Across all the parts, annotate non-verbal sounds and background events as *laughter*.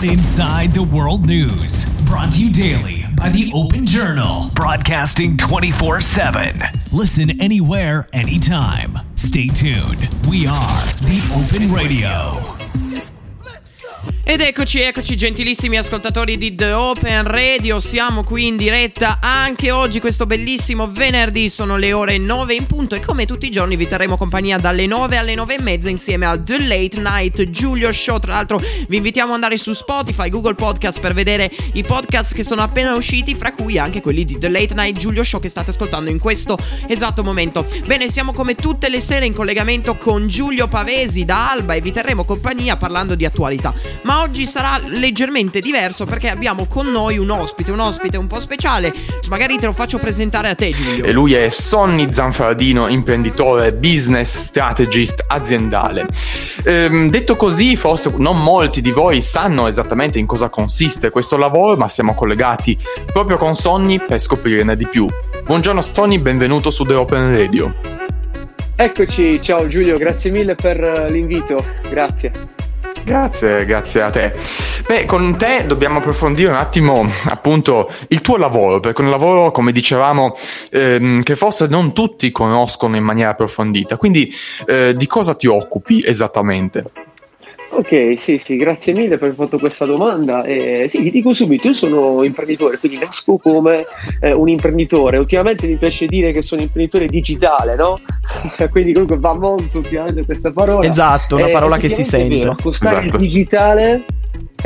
Get inside the world news. Brought to you daily by the Open Journal. Broadcasting 24 7. Listen anywhere, anytime. Stay tuned. We are the Open Radio. Ed eccoci, eccoci gentilissimi ascoltatori di The Open Radio, siamo qui in diretta anche oggi, questo bellissimo venerdì, sono le ore 9 in punto e come tutti i giorni vi terremo compagnia dalle 9 alle 9 e mezza insieme al The Late Night Giulio Show, tra l'altro vi invitiamo ad andare su Spotify, Google Podcast per vedere i podcast che sono appena usciti, fra cui anche quelli di The Late Night Giulio Show che state ascoltando in questo esatto momento. Bene, siamo come tutte le sere in collegamento con Giulio Pavesi da Alba e vi terremo compagnia parlando di attualità. Ma oggi sarà leggermente diverso perché abbiamo con noi un ospite, un ospite un po' speciale. Magari te lo faccio presentare a te, Giulio. E lui è Sonny Zanfradino, imprenditore, business strategist aziendale. Ehm, detto così, forse non molti di voi sanno esattamente in cosa consiste questo lavoro, ma siamo collegati proprio con Sonny per scoprirne di più. Buongiorno Sonny, benvenuto su The Open Radio. Eccoci, ciao Giulio, grazie mille per eh, l'invito, grazie. Grazie, grazie a te. Beh, con te dobbiamo approfondire un attimo appunto il tuo lavoro, perché un lavoro, come dicevamo, ehm, che forse non tutti conoscono in maniera approfondita. Quindi eh, di cosa ti occupi esattamente? Ok, sì, sì, grazie mille per aver fatto questa domanda. Eh, sì, ti dico subito, io sono imprenditore, quindi nasco come eh, un imprenditore. Ultimamente mi piace dire che sono imprenditore digitale, no? *laughs* quindi comunque va molto ultimamente questa parola. Esatto, una eh, parola che si sente. Accostare esatto. il digitale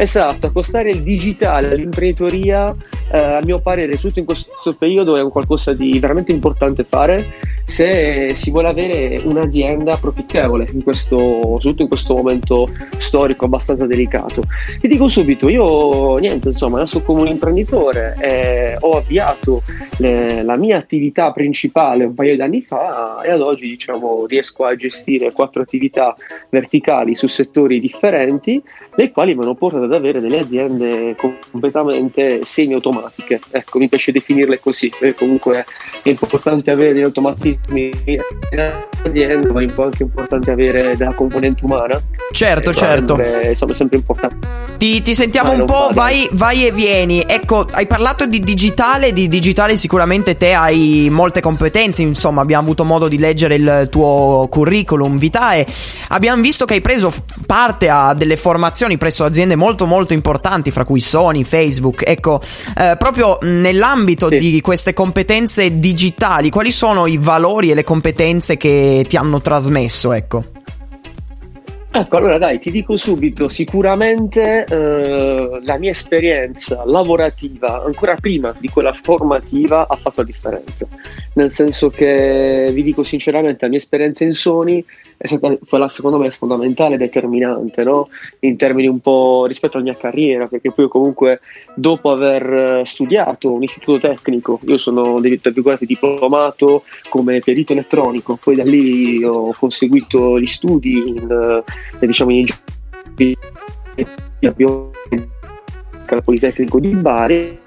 Esatto, accostare il digitale all'imprenditoria, eh, a mio parere, soprattutto in questo periodo, è qualcosa di veramente importante fare se si vuole avere un'azienda profittevole, in questo, soprattutto in questo momento storico abbastanza delicato. Ti dico subito, io niente, insomma, adesso come un imprenditore eh, ho avviato le, la mia attività principale un paio di anni fa e ad oggi diciamo, riesco a gestire quattro attività verticali su settori differenti, le quali mi hanno portato ad avere delle aziende completamente semi-automatiche. Ecco, mi piace definirle così, perché comunque è importante avere degli automatismi in azienda, ma è anche importante avere della componente umana. Certo, certo. È, insomma, è sempre importante. Ti, ti sentiamo un po', vai, vai, e vieni. Ecco, hai parlato di digitale, di digitale sicuramente te hai molte competenze, insomma abbiamo avuto modo di leggere il tuo curriculum vitae. Abbiamo visto che hai preso parte a delle formazioni presso aziende molto molto importanti, fra cui Sony, Facebook. Ecco, eh, proprio nell'ambito sì. di queste competenze digitali, quali sono i valori e le competenze che ti hanno trasmesso, ecco? Ecco, allora dai, ti dico subito, sicuramente eh, la mia esperienza lavorativa, ancora prima di quella formativa, ha fatto la differenza. Nel senso che, vi dico sinceramente, la mia esperienza in Sony è stata, quella, secondo me, fondamentale determinante, no? In termini un po' rispetto alla mia carriera, perché poi comunque, dopo aver studiato un istituto tecnico, io sono, tra virgolette, diplomato come perito elettronico, poi da lì ho conseguito gli studi in eh, diciamo in al Politecnico di Bari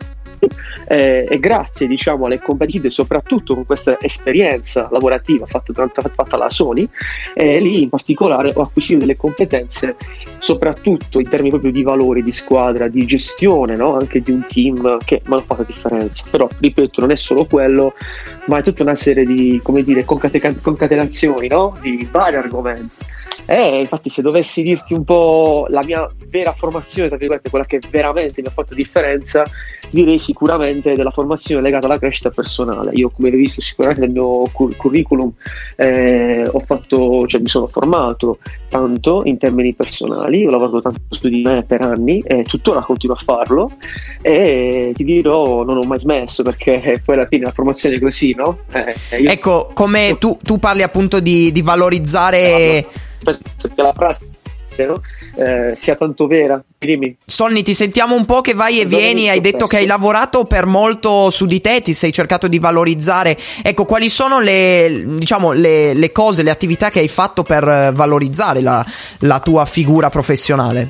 eh, e grazie diciamo alle compagnie soprattutto con questa esperienza lavorativa fatta, fatta alla Sony eh, lì in particolare ho acquisito delle competenze soprattutto in termini proprio di valori di squadra di gestione no? anche di un team che mi hanno fatto la differenza però ripeto non è solo quello ma è tutta una serie di come dire concatenazioni no? di vari argomenti eh, infatti, se dovessi dirti un po' la mia vera formazione, tra virgolette, quella che veramente mi ha fatto differenza, direi sicuramente della formazione legata alla crescita personale. Io, come hai visto, sicuramente nel mio curriculum eh, ho fatto, cioè mi sono formato tanto in termini personali, ho lavorato tanto su di me per anni e tuttora continuo a farlo. E ti dirò, non ho mai smesso perché poi alla fine la formazione è così, no? Eh, io... Ecco, come tu, tu, parli appunto di, di valorizzare. Eh, penso che la frase eh, sia tanto vera. Dimmi. Sonny, ti sentiamo un po' che vai e vieni. Hai detto che hai lavorato per molto su di te, ti sei cercato di valorizzare. Ecco, quali sono le, diciamo, le, le cose, le attività che hai fatto per valorizzare la, la tua figura professionale?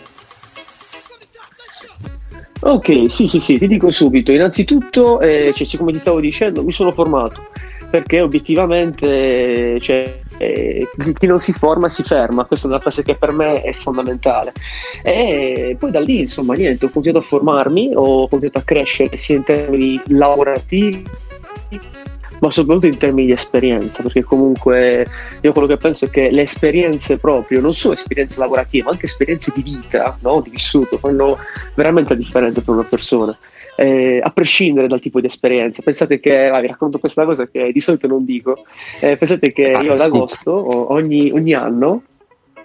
Ok, sì, sì, sì, ti dico subito. Innanzitutto, eh, cioè, come ti stavo dicendo, mi sono formato perché obiettivamente cioè, eh, chi non si forma si ferma, questa è una frase che per me è fondamentale. E poi da lì, insomma, niente, ho continuato a formarmi, ho continuato a crescere sia in termini lavorativi ma soprattutto in termini di esperienza, perché comunque io quello che penso è che le esperienze proprio, non solo esperienze lavorative, ma anche esperienze di vita, no? di vissuto, fanno veramente la differenza per una persona. Eh, a prescindere dal tipo di esperienza. Pensate che, ah, vi racconto questa cosa che di solito non dico, eh, pensate che ah, io ad agosto ogni, ogni anno,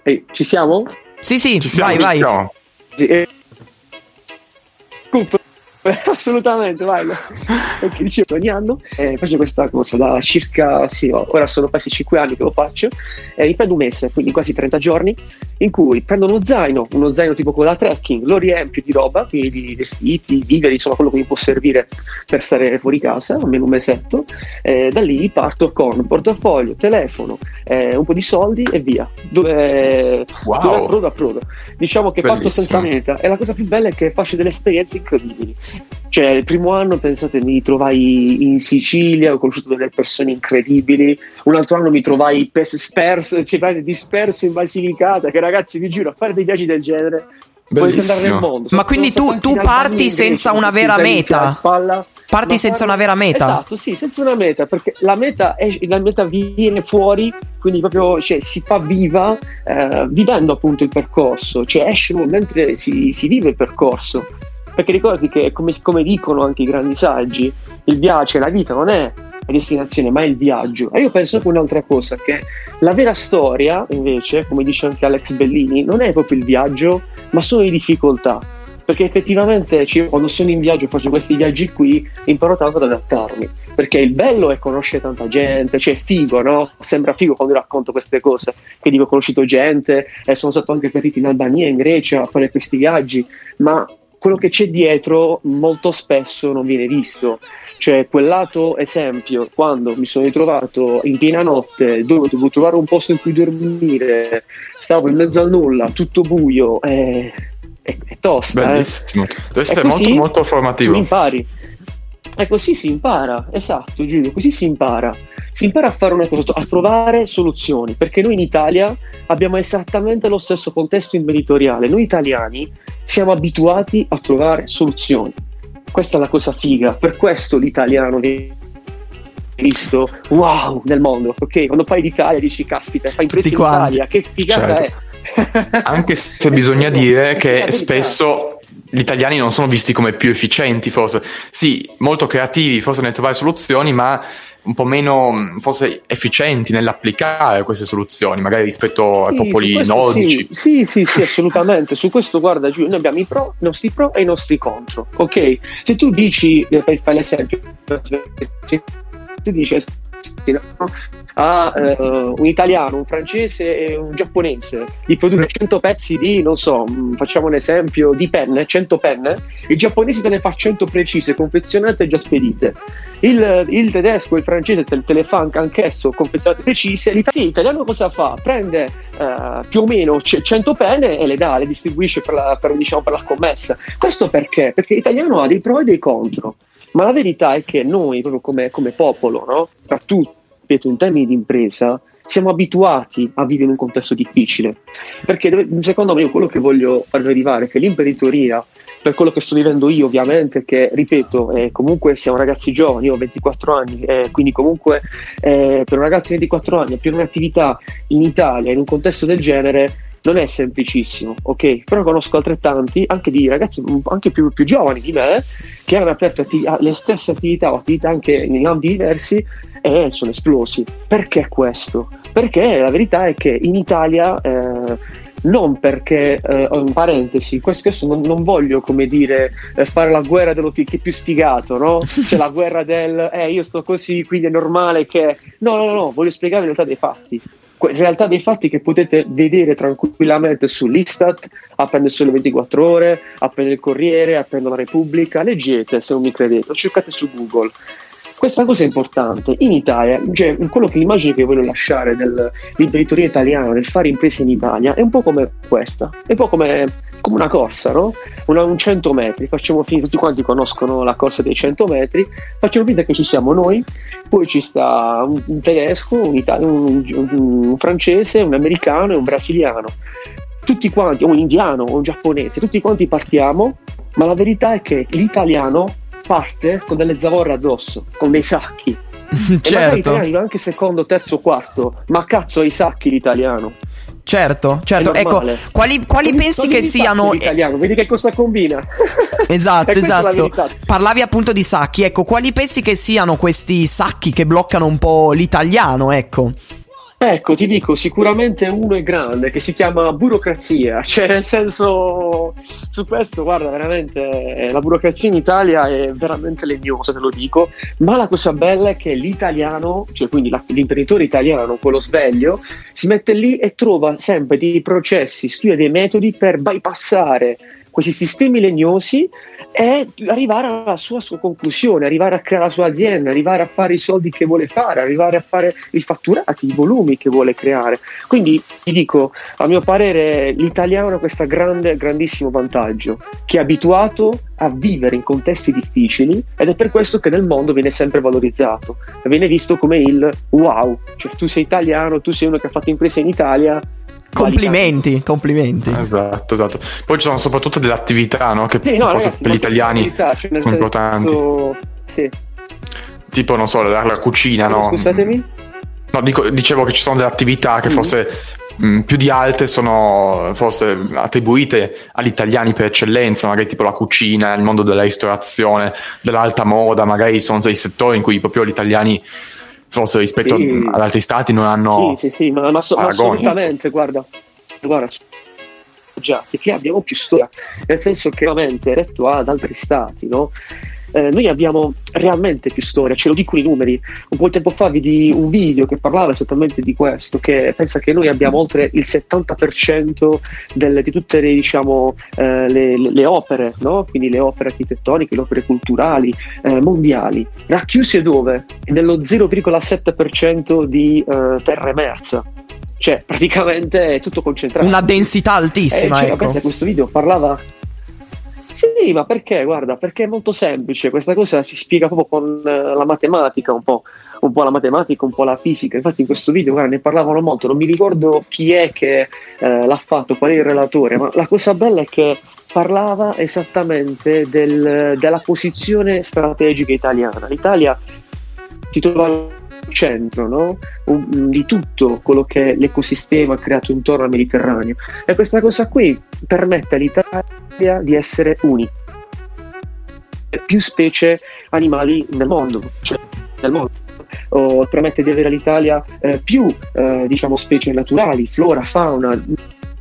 eh, ci siamo? Sì, sì, ci siamo, vai, vai. Sì, eh, *laughs* assolutamente, vai. Perché dicevo, ogni anno eh, faccio questa cosa da circa, sì, ora sono quasi 5 anni che lo faccio, eh, prendo un mese, quindi quasi 30 giorni, in cui prendo uno zaino, uno zaino tipo quello da trekking, lo riempio di roba, quindi di vestiti, viveri, insomma quello che mi può servire per stare fuori casa, almeno un mesetto, eh, da lì parto con portafoglio, telefono, eh, un po' di soldi e via, dove, wow. dove approdo, approdo. Diciamo che Bellissimo. parto senza meta e la cosa più bella è che faccio delle esperienze incredibili. Cioè, il primo anno, pensate, mi trovai in Sicilia, ho conosciuto delle persone incredibili. Un altro anno mi trovai sperso, cioè, disperso in Basilicata, che ragazzi, vi giuro, a fare dei viaggi del genere puoi andare nel mondo. Ma quindi tu, tu parti senza una vera meta? Parti senza una vera meta? Esatto, sì, senza una meta, perché la meta, è, la meta viene fuori, quindi proprio cioè, si fa viva eh, vivendo appunto il percorso, cioè esce mentre si, si vive il percorso. Perché ricordi che, come, come dicono anche i grandi saggi, il viaggio, la vita non è destinazione, ma è il viaggio. E io penso anche un'altra cosa, che la vera storia, invece, come dice anche Alex Bellini, non è proprio il viaggio, ma sono le difficoltà. Perché effettivamente quando sono in viaggio, faccio questi viaggi qui, imparo tanto ad adattarmi. Perché il bello è conoscere tanta gente, cioè figo, no? Sembra figo quando racconto queste cose. Che dico, ho conosciuto gente, e sono stato anche per in Albania, in Grecia, a fare questi viaggi, ma quello che c'è dietro molto spesso non viene visto. Cioè, quel lato esempio, quando mi sono ritrovato in piena notte, dove dovevo trovare un posto in cui dormire, stavo in mezzo al nulla, tutto buio, è, è, è tosta. Eh. Bellissimo, eh. deve essere molto, molto formativo. Impari. E così si impara, esatto Giulio, così si impara. Si impara a fare una cosa, a trovare soluzioni, perché noi in Italia abbiamo esattamente lo stesso contesto imprenditoriale. Noi italiani siamo abituati a trovare soluzioni. Questa è la cosa figa, per questo l'italiano viene visto wow nel mondo, ok? Quando fai d'Italia dici caspita, fai impresa in Italia, che figata certo. è. *laughs* Anche se bisogna dire che spesso gli italiani non sono visti come più efficienti, forse. Sì, molto creativi, forse nel trovare soluzioni, ma un po' meno forse efficienti nell'applicare queste soluzioni, magari rispetto sì, ai popoli nordici. Sì. sì, sì, sì, assolutamente. Su questo, guarda, Giulio, noi abbiamo i pro, i nostri pro e i nostri contro. Ok? Se tu dici, fai l'esempio, se tu dici a uh, un italiano, un francese e un giapponese di produrre 100 pezzi di, non so, mm, facciamo un esempio, di penne, 100 penne, il giapponese te ne fa 100 precise, confezionate e già spedite. Il, il tedesco il francese te, te, le fa anch'esso confezionate precise. L'italiano cosa fa? Prende uh, più o meno 100 penne e le dà, le distribuisce per la, per, diciamo, per la commessa. Questo perché? Perché l'italiano ha dei pro e dei contro. Ma la verità è che noi, proprio come, come popolo, no? tra tutti, ripeto, in termini di impresa, siamo abituati a vivere in un contesto difficile. Perché secondo me quello che voglio farvi arrivare è che l'imprenditoria, per quello che sto vivendo io ovviamente, che ripeto, eh, comunque siamo ragazzi giovani, io ho 24 anni, eh, quindi comunque eh, per un ragazzo di 24 anni aprire un'attività in Italia, in un contesto del genere, non è semplicissimo, ok? Però conosco altrettanti, anche di ragazzi anche più, più giovani di me, che hanno aperto attiv- le stesse attività o attività anche in ambiti diversi e sono esplosi. Perché questo? Perché la verità è che in Italia, eh, non perché, eh, in parentesi, questo, questo non, non, voglio come dire eh, fare la guerra dello chi è più sfigato, no? *laughs* Cioè la guerra del eh, io sto così, quindi è normale che. No, no, no, voglio spiegare in realtà dei fatti realtà dei fatti che potete vedere tranquillamente sull'Istat, appende sole 24 ore, appende il Corriere, appende la Repubblica, leggete se non mi credete, cercate su Google. Questa cosa è importante. In Italia, cioè, quello che l'immagine che voglio lasciare dell'imprenditoria italiana, del fare imprese in Italia, è un po' come questa. È un po' come come una corsa, no? Una, un 100 metri, facciamo finta, tutti quanti conoscono la corsa dei 100 metri, facciamo finta che ci siamo noi, poi ci sta un, un tedesco, un, itali- un, un, francese, un americano e un brasiliano. Tutti quanti, o un indiano o un giapponese, tutti quanti partiamo, ma la verità è che l'italiano parte con delle zavorre addosso, con dei sacchi. certo. *laughs* E magari l'italiano va anche secondo, terzo, quarto, ma cazzo ha i sacchi l'italiano. Certo, certo. Ecco, quali, quali pensi che siano. L'italiano, vedi che cosa combina. *laughs* Esatto, esatto. Parlavi appunto di sacchi. Ecco, quali pensi che siano questi sacchi che bloccano un po' l'italiano? Ecco. Ecco, ti dico, sicuramente uno è grande, che si chiama burocrazia, *laughs* cioè nel senso, su questo, guarda, veramente, la burocrazia in Italia è veramente legnosa, te lo dico, ma la cosa bella è che l'italiano, cioè quindi la, l'imprenditore italiano, quello sveglio, si mette lì e trova sempre dei processi, studia dei metodi per bypassare questi sistemi legnosi e arrivare alla sua, sua, conclusione, arrivare a creare la sua azienda, arrivare a fare i soldi che vuole fare, arrivare a fare i fatturati, i volumi che vuole creare. Quindi ti dico, a mio parere, l'italiano ha questo grande, grandissimo vantaggio, che è abituato a vivere in contesti difficili ed è per questo che nel mondo viene sempre valorizzato, viene visto come il wow, cioè tu sei italiano, tu sei uno che ha fatto impresa in Italia, Complimenti, complimenti. Esatto, esatto. Poi ci sono soprattutto delle attività, no? Che sì, no, forse ragazzi, per gli italiani cioè, sono senso, importanti. Sì. Tipo, non so, la, la cucina, no? Scusatemi? No, dico, dicevo che ci sono delle attività che mm-hmm. forse mh, mm, più di altre sono forse attribuite agli italiani per eccellenza, magari tipo la cucina, il mondo della ristorazione, dell'alta moda, magari sono dei settori in cui proprio gli italiani forse rispetto sì. ad altri stati non hanno sì sì sì ma, ma, so, ma assolutamente guarda guarda già che abbiamo più storia nel senso che ovviamente rispetto ad altri stati no eh, noi abbiamo realmente più storia, ce lo dicono i numeri. Un po' di tempo fa vidi un video che parlava esattamente di questo, che pensa che noi abbiamo oltre il 70% delle, di tutte le, diciamo, eh, le, le, opere, no? quindi le opere architettoniche, le opere culturali eh, mondiali, racchiuse dove? Nello 0,7% di eh, terra emersa cioè praticamente è tutto concentrato. Una densità altissima. Eh, cioè, ecco. Questo video parlava sì, ma perché? Guarda, perché è molto semplice. Questa cosa si spiega proprio con uh, la matematica, un po', un po' la matematica, un po' la fisica. Infatti, in questo video guarda, ne parlavano molto. Non mi ricordo chi è che uh, l'ha fatto, qual è il relatore, ma la cosa bella è che parlava esattamente del, della posizione strategica italiana. L'Italia si trova centro no? di tutto quello che l'ecosistema ha creato intorno al Mediterraneo e questa cosa qui permette all'Italia di essere unica più specie animali nel mondo, cioè nel mondo. O permette di avere all'Italia eh, più eh, diciamo specie naturali, flora, fauna,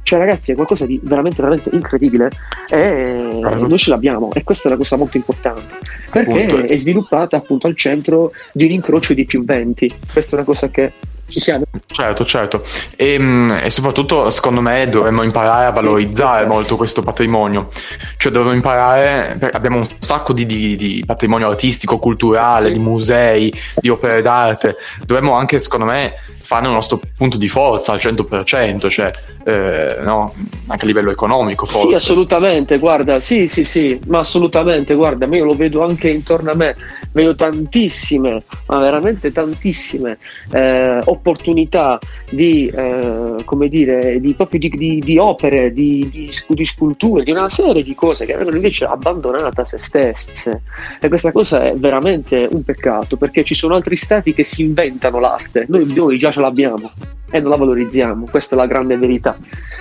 cioè, ragazzi, è qualcosa di veramente, veramente incredibile e noi ce l'abbiamo e questa è una cosa molto importante perché appunto. è sviluppata appunto al centro di un incrocio di più venti. Questa è una cosa che ci siamo. Certo, certo. E, ehm, e, soprattutto, secondo me, dovremmo imparare a valorizzare sì, molto questo patrimonio. Cioè, dovremmo imparare, abbiamo un sacco di, di, di patrimonio artistico, culturale, sì. di musei, di opere d'arte. Dovremmo anche, secondo me, farne un nostro punto di forza al 100%, cioè, eh, no? anche a livello economico forse. Sì, assolutamente, guarda, sì, sì, sì, ma assolutamente, guarda, io lo vedo anche intorno a me, vedo tantissime, ma veramente tantissime eh, opportunità di, eh, come dire, di, proprio di, di, di opere, di, di, sculture, di una serie di cose che vengono invece abbandonate a se stesse. E questa cosa è veramente un peccato, perché ci sono altri stati che si inventano l'arte, noi, noi già ce l'abbiamo e non la valorizziamo, questa è la grande verità.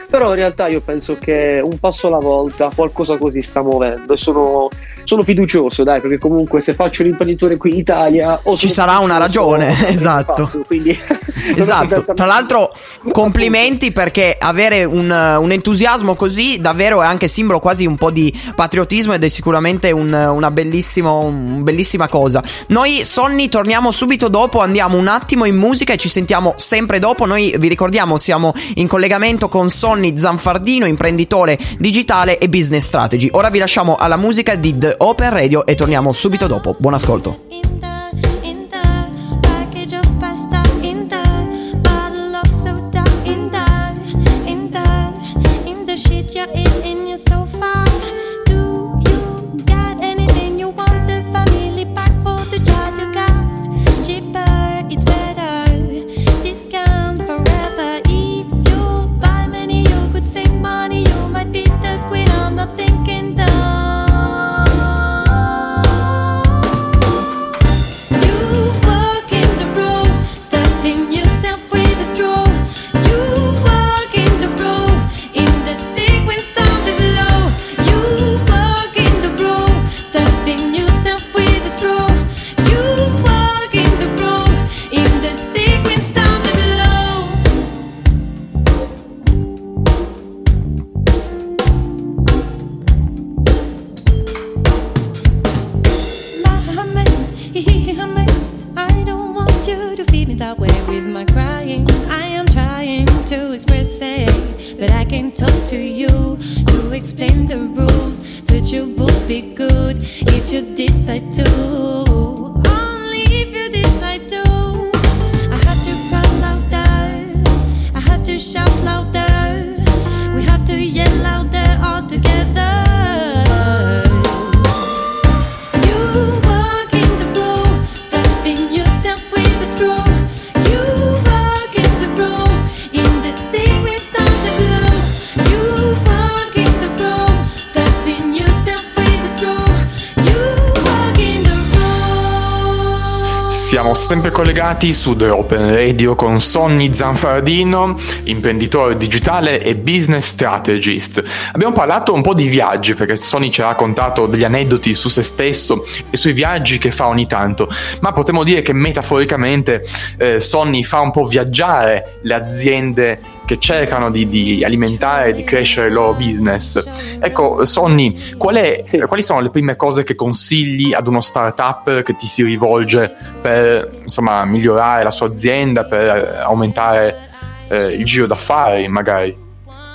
Però in realtà io penso che un passo alla volta qualcosa così sta muovendo e sono, sono fiducioso, dai, perché comunque se faccio l'imprenditore qui in Italia ci sarà una ragione, *laughs* esatto. Fatto, quindi *laughs* esatto. Tra l'altro complimenti perché avere un, un, entusiasmo così davvero è anche simbolo quasi un po' di patriottismo ed è sicuramente un, una un bellissima cosa. Noi Sonny torniamo subito dopo, andiamo un attimo in musica e ci sentiamo sempre dopo. Noi vi ricordiamo siamo in collegamento con Sonny Zanfardino, imprenditore digitale e business strategy. Ora vi lasciamo alla musica di The Open Radio e torniamo subito dopo. Buon ascolto. Sempre collegati su The Open Radio con Sonny Zanfardino, imprenditore digitale e business strategist. Abbiamo parlato un po' di viaggi perché Sonny ci ha raccontato degli aneddoti su se stesso e sui viaggi che fa ogni tanto, ma potremmo dire che metaforicamente eh, Sonny fa un po' viaggiare le aziende che cercano di, di alimentare e di crescere il loro business. Ecco, Sonny, qual è- Sì. quali sono le prime cose che consigli ad uno startup che ti si rivolge per insomma migliorare la sua azienda, per eh, aumentare eh, il giro d'affari, magari?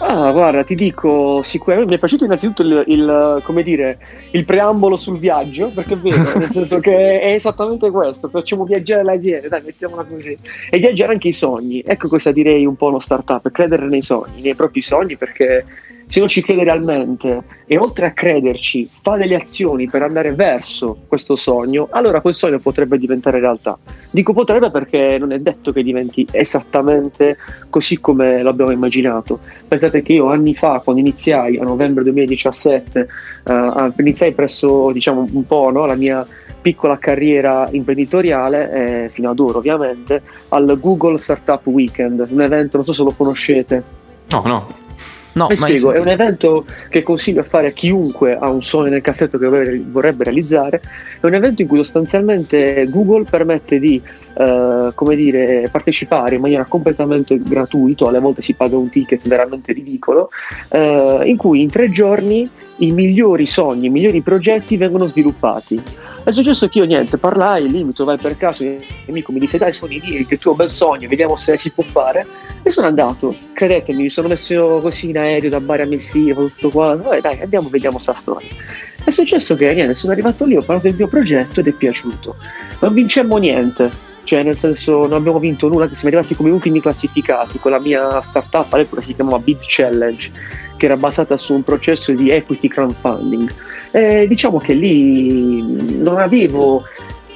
Ah, guarda, ti dico, sicuramente mi è piaciuto innanzitutto il, il, come dire, il preambolo sul viaggio, perché è vero, nel *laughs* senso che è esattamente questo, facciamo viaggiare l'azienda, dai, mettiamola così, e viaggiare anche i sogni. Ecco cosa direi un po' uno startup, credere nei sogni, nei propri sogni, perché se uno ci crede realmente e oltre a crederci fa delle azioni per andare verso questo sogno, allora quel sogno potrebbe diventare realtà. Dico potrebbe perché non è detto che diventi esattamente così come l'abbiamo immaginato. Pensate che io anni fa, quando iniziai a novembre 2017, eh, iniziai presso diciamo un po' no, la mia piccola carriera imprenditoriale, eh, fino ad ora ovviamente, al Google Startup Weekend, un evento, non so se lo conoscete, No, no. No, mi spiego, è un evento che consiglio a fare a chiunque ha un sogno nel cassetto che vorrebbe realizzare. È un evento in cui sostanzialmente Google permette di eh, come dire, partecipare in maniera completamente gratuita, alle volte si paga un ticket veramente ridicolo, eh, in cui in tre giorni i migliori sogni, i migliori progetti vengono sviluppati. È successo che io niente, parlai lì, mi trovai per caso, un amico mi disse dai sono i che tu un bel sogno, vediamo se si può fare. E sono andato, credetemi, mi sono messo così in aereo da Bari a Messina, tutto qua. Vabbè, dai, andiamo, vediamo sta storia. È successo che niente, sono arrivato lì, ho parlato del mio progetto ed è piaciuto. Non vincemmo niente, cioè nel senso non abbiamo vinto nulla, siamo arrivati come ultimi classificati con la mia startup, all'epoca si chiamava Bid Challenge, che era basata su un processo di equity crowdfunding. E diciamo che lì non avevo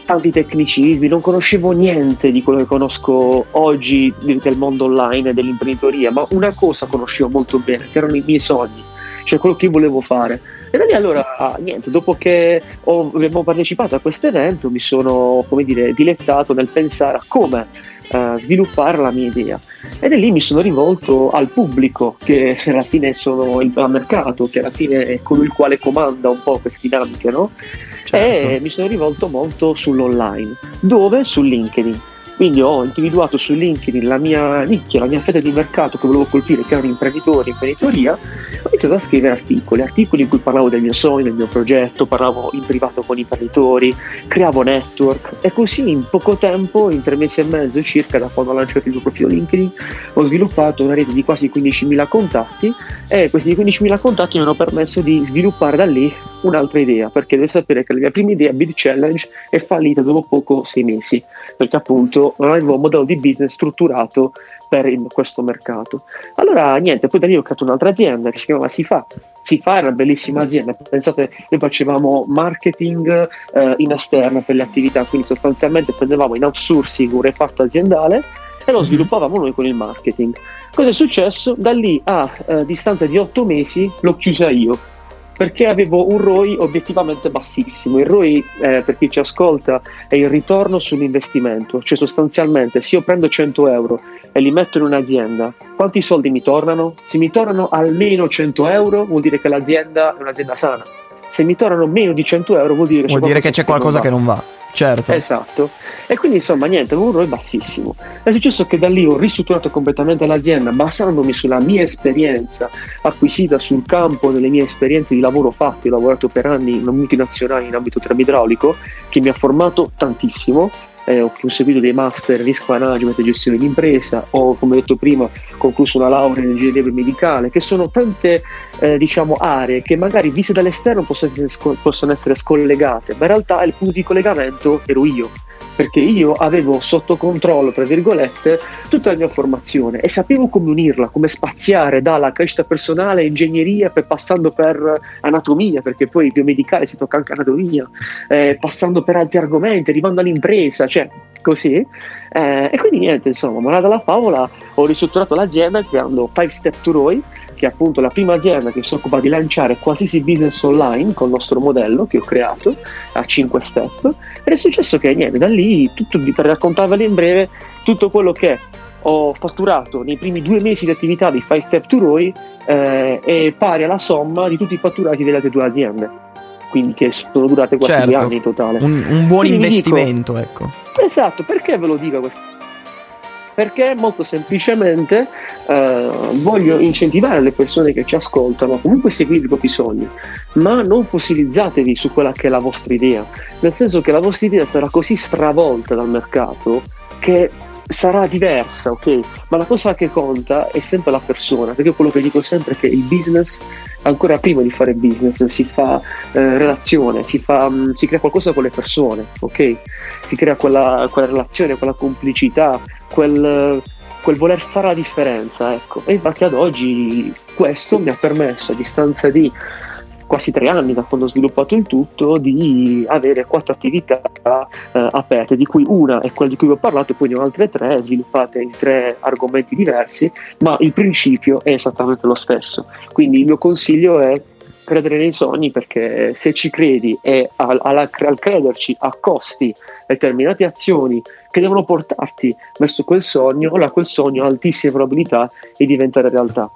tanti tecnicismi, non conoscevo niente di quello che conosco oggi del mondo online e dell'imprenditoria, ma una cosa conoscevo molto bene, che erano i miei sogni, cioè quello che volevo fare. E da lì allora, ah, niente, dopo che ho, abbiamo partecipato a questo evento mi sono, come dire, dilettato nel pensare a come eh, sviluppare la mia idea. E da lì mi sono rivolto al pubblico, che *laughs* alla fine sono il mercato, che alla fine è colui il quale comanda un po' queste dinamiche, no? Certo. E mi sono rivolto molto sull'online. Dove? Su LinkedIn. Quindi ho individuato su LinkedIn la mia nicchia, la mia fetta di mercato che volevo colpire, che erano imprenditori, imprenditoria. Ho iniziato a scrivere articoli, articoli in cui parlavo del mio sogno, del mio progetto, parlavo in privato con imprenditori, creavo network e così in poco tempo, in tre mesi e mezzo circa da quando ho lanciato il mio profilo LinkedIn, ho sviluppato una rete di quasi 15.000 contatti e questi 15.000 contatti mi hanno permesso di sviluppare da lì un'altra idea, perché deve sapere che la mia prima idea, Bid Challenge, è fallita dopo poco sei mesi, perché appunto non avevo un modello di business strutturato per il- questo mercato. Allora niente, poi da lì ho creato un'altra azienda che si chiamava Sifa. Sifa era una bellissima azienda, pensate, noi facevamo marketing eh, in esterno per le attività, quindi sostanzialmente prendevamo in outsourcing un reparto aziendale e lo sviluppavamo noi con il marketing. Cosa è successo? Da lì a eh, distanza di otto mesi l'ho chiusa io perché avevo un ROI obiettivamente bassissimo. Il ROI, eh, per chi ci ascolta, è il ritorno sull'investimento, cioè sostanzialmente se io prendo 100 euro e li metto in un'azienda, quanti soldi mi tornano? Se mi tornano almeno 100 euro vuol dire che l'azienda è un'azienda sana. Se mi tornano meno di 100 euro vuol dire che Vuol dire che c'è qualcosa che va. non va. Certo. Esatto. E quindi insomma niente, avevo un ROI bassissimo. È successo che da lì ho ristrutturato completamente l'azienda basandomi sulla mia esperienza acquisita sul campo delle mie esperienze di lavoro fatte. Ho lavorato per anni in una multinazionale in ambito termoidraulico che mi ha formato tantissimo eh, ho seguito dei master risk management e gestione d'impresa, ho come detto prima concluso una laurea in ingegneria medicale, che sono tante eh, diciamo aree che magari viste dall'esterno possono essere scollegate, ma in realtà il punto di collegamento ero io perché io avevo sotto controllo, tra virgolette, tutta la mia formazione e sapevo come unirla, come spaziare dalla crescita personale, ingegneria, per, passando per anatomia, perché poi biomedicale si tocca anche anatomia, eh, passando per altri argomenti, arrivando all'impresa, cioè così. Eh, e quindi niente, insomma, morale della favola, ho ristrutturato l'azienda creando 5 Step to ROI, che è appunto la prima azienda che si occupa di lanciare qualsiasi business online con il nostro modello che ho creato a 5 step ed è successo che niente da lì tutto, per raccontarvelo in breve tutto quello che ho fatturato nei primi due mesi di attività di 5 Step to ROI eh, è pari alla somma di tutti i fatturati delle altre due aziende quindi che sono durate quasi Certo. due anni in totale Un, un buon Quindi vi dico- investimento, ecco. Esatto, perché ve lo dico questo? Perché molto semplicemente eh, voglio incentivare le persone che ci ascoltano a comunque seguire i propri sogni, ma non fossilizzatevi su quella che è la vostra idea, nel senso che la vostra idea sarà così stravolta dal mercato che sarà diversa, ok? Ma la cosa che conta è sempre la persona, perché quello che dico sempre è che il business, ancora prima di fare business, si fa eh, relazione, si, fa, mh, si crea qualcosa con le persone, ok? Si crea quella, quella relazione, quella complicità, quel, quel voler fare la differenza, ecco. E infatti ad oggi questo mi ha permesso, a distanza di quasi tre anni da quando ho sviluppato il tutto, di avere quattro attività eh, aperte, di cui una è quella di cui vi ho parlato, e poi ne ho altre tre sviluppate in tre argomenti diversi, ma il principio è esattamente lo stesso. Quindi il mio consiglio è credere nei sogni perché se ci credi e al, alla- al crederci accosti determinate azioni che devono portarti verso quel sogno, allora quel sogno ha altissime probabilità di diventare realtà.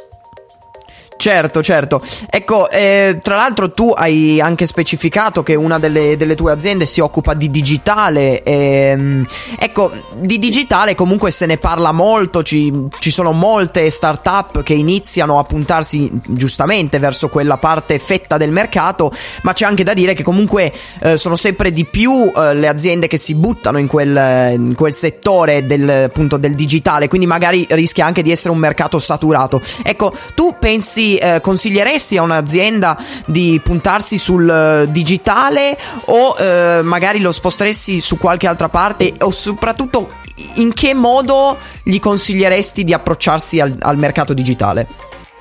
Certo, certo. Ecco, eh, tra l'altro tu hai anche specificato che una delle, delle tue aziende si occupa di digitale. ehm, ecco, di digitale comunque se ne parla molto, ci, ci sono molte start-up che iniziano a puntarsi giustamente verso quella parte fetta del mercato, ma c'è anche da dire che comunque eh, sono sempre di più eh, le aziende che si buttano in quel, in quel settore del, appunto, del digitale, quindi magari rischia anche di essere un mercato saturato. Ecco, tu pensi, eh, consiglieresti a un'azienda di puntarsi sul eh, digitale o eh, magari lo sposteresti su qualche altra parte o soprattutto in che modo gli consiglieresti di approcciarsi al, al mercato digitale?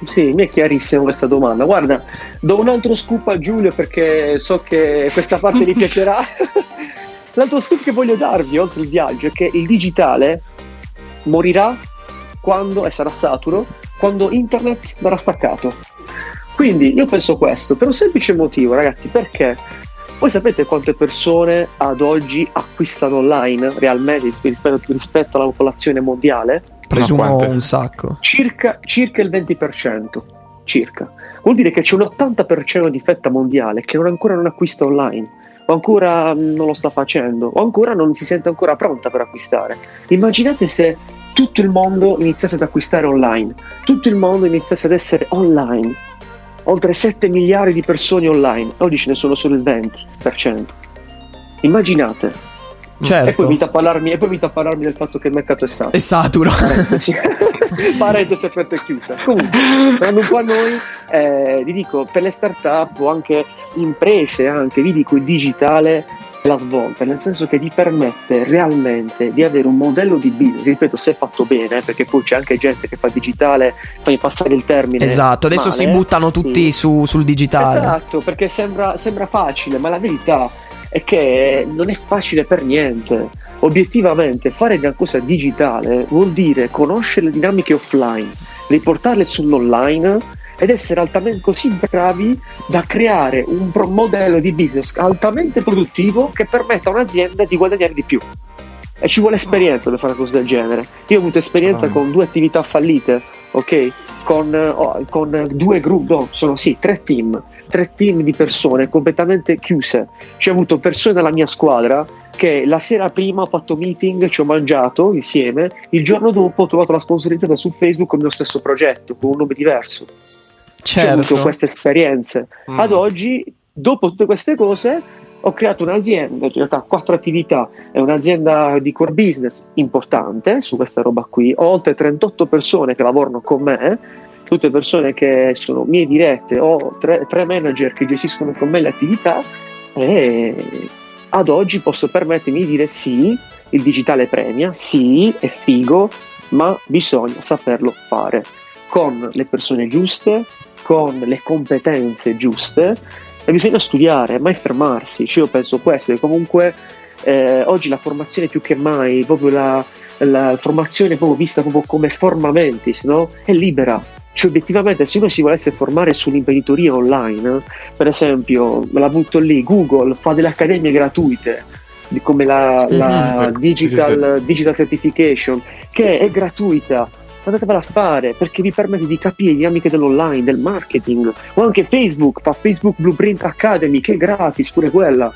Sì, mi è chiarissima questa domanda. Guarda, do un altro scoop a Giulio perché so che questa parte gli *laughs* piacerà. *laughs* L'altro scoop che voglio darvi, oltre il viaggio, è che il digitale morirà quando e sarà saturo, quando internet verrà staccato. Quindi io penso questo per un semplice motivo, ragazzi, perché voi sapete quante persone ad oggi acquistano online realmente rispetto, rispetto alla popolazione mondiale? Presumo quante? un sacco. circa, circa il 20%. Circa. Vuol dire che c'è un 80% di fetta mondiale che non ancora non acquista online, o ancora non lo sta facendo, o ancora non si sente ancora pronta per acquistare. Immaginate se tutto il mondo iniziasse ad acquistare online, tutto il mondo iniziasse ad essere online. Oltre 7 miliardi di persone online, oggi ce ne sono solo il 20%. Immaginate. E poi Certo. venite a parlarmi, e poi a parlarmi del fatto che il mercato è saturo. È saturo. Parentesi, *laughs* *laughs* Parentesi aperta e chiusa. Comunque, tornando un po' a noi, eh, vi dico, per le start-up o anche imprese, anche, vi dico il digitale è la svolta, nel senso che vi permette realmente di avere un modello di business, ripeto, se fatto bene, perché poi c'è anche gente che fa digitale, fammi passare il termine. Esatto, adesso male, si buttano tutti sì. su- sul digitale. Esatto, perché sembra, sembra facile, ma la verità è che non è facile per niente. Obiettivamente, fare una cosa digitale vuol dire conoscere le dinamiche offline, riportarle sull'online ed essere altamente così bravi da creare un pro- modello di business altamente produttivo che permetta a un'azienda di guadagnare di più. E ci vuole esperienza per fare una cosa del genere. Io ho avuto esperienza Ah. con due attività fallite, ok? Con, oh, con due gruppi, no, sono sì, tre team, tre team di persone completamente chiuse. Ci ho avuto persone della mia squadra che la sera prima ho fatto meeting, ci ho mangiato insieme, il giorno dopo ho trovato la sponsorizzata su Facebook con il mio stesso progetto, con un nome diverso. Ci ho avuto Certo. queste esperienze. Mm. Ad oggi, dopo tutte queste cose, ho creato un'azienda, in realtà quattro attività, è un'azienda di core business importante su questa roba qui, ho oltre 38 persone che lavorano con me, tutte persone che sono mie dirette, ho tre, tre manager che gestiscono con me le attività e ad oggi posso permettermi di dire sì, il digitale premia, sì, è figo, ma bisogna saperlo fare con le persone giuste, con le competenze giuste e bisogna studiare, mai fermarsi. Cioè, io penso questo, che comunque eh, oggi la formazione più che mai, proprio la, la formazione proprio vista proprio come forma mentis, no? È libera. Cioè, obiettivamente, se uno si volesse formare sull'imprenditoria online, per esempio, la butto lì, Google fa delle accademie gratuite, come la, la Mhm. digital, digital Certification, che è gratuita. Andatevela a fare perché vi permette di capire le dinamiche dell'online, del marketing, o anche Facebook fa Facebook Blueprint Academy, che è gratis pure quella.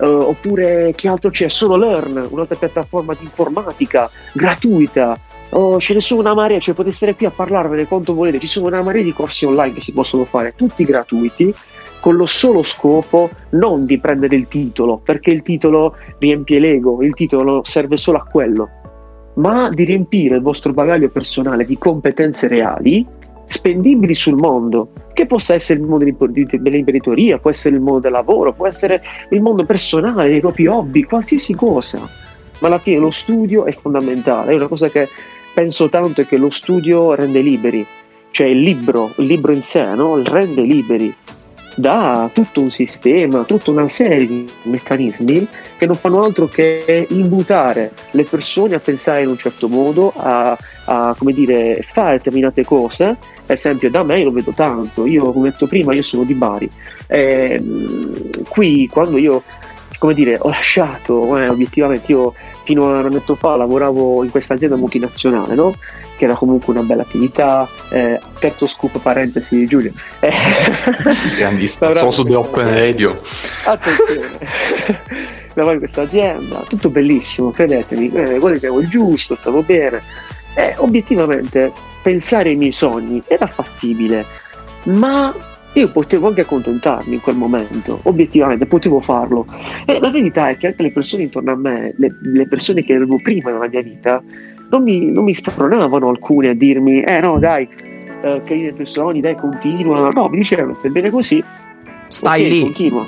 Eh, oppure che altro c'è? Solo Learn, un'altra piattaforma di informatica gratuita. Oh, ce ne sono una marea, cioè potete stare qui a parlarvene quanto volete. Ci sono una marea di corsi online che si possono fare, tutti gratuiti, con lo solo scopo non di prendere il titolo, perché il titolo riempie l'ego, il titolo serve solo a quello, ma di riempire il vostro bagaglio personale di competenze reali, spendibili sul mondo, che possa essere il mondo dell'imp- di- dell'imprenditoria, può essere il mondo del lavoro, può essere il mondo personale, i propri hobby, qualsiasi cosa. Ma alla fine lo studio è fondamentale, è una cosa che penso tanto è che lo studio rende liberi, cioè il libro, il libro in sé, no? rende liberi da tutto un sistema, tutta una serie di meccanismi che non fanno altro che imbutare le persone a pensare in un certo modo, a, a, come dire, fare determinate cose. Per esempio, da me lo vedo tanto. Io, come detto prima, io sono di Bari. Ehm, qui, quando io, come dire, ho lasciato, eh, obiettivamente, io fino a un annetto fa lavoravo in questa azienda multinazionale, no? Che era comunque una bella attività. Eh, terzo scoop, parentesi, Giulio. Eh, Grandissimo. Sono su The Open Radio. Attenzione, *laughs* lavoro in questa azienda, tutto bellissimo, credetemi, eh, guadagnavo il giusto, stavo bene. E obiettivamente pensare ai miei sogni era fattibile, ma io potevo anche accontentarmi in quel momento, obiettivamente potevo farlo. E la verità è che anche le persone intorno a me, le, le persone che avevo prima nella mia vita, non mi, non mi spronavano alcune a dirmi, eh no dai, eh, credi nei tuoi sogni, dai continua. No, mi dicevano, stai bene così, Stai Ok, lì. Continua.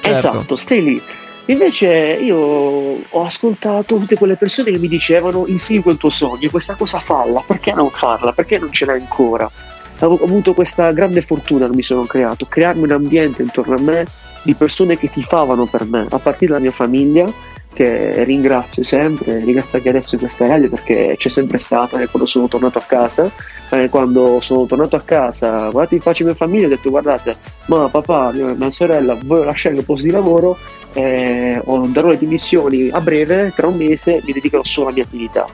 Certo. Esatto, stai lì. Invece io ho ascoltato tutte quelle persone che mi dicevano insegui il tuo sogno, questa cosa falla, perché non farla? Perché non ce l'hai ancora? Ho avuto questa grande fortuna che mi sono creato, crearmi un ambiente intorno a me di persone che tifavano per me, a partire dalla mia famiglia, che ringrazio sempre, ringrazio anche adesso in questa radio perché c'è sempre stata e quando sono tornato a casa, eh, quando sono tornato a casa, guardate in faccia mia famiglia, ho detto guardate, ma papà, mia, sorella, voglio lasciare il posto di lavoro, eh, darò le dimissioni a breve, tra un mese mi dedicherò solo alla mia attività.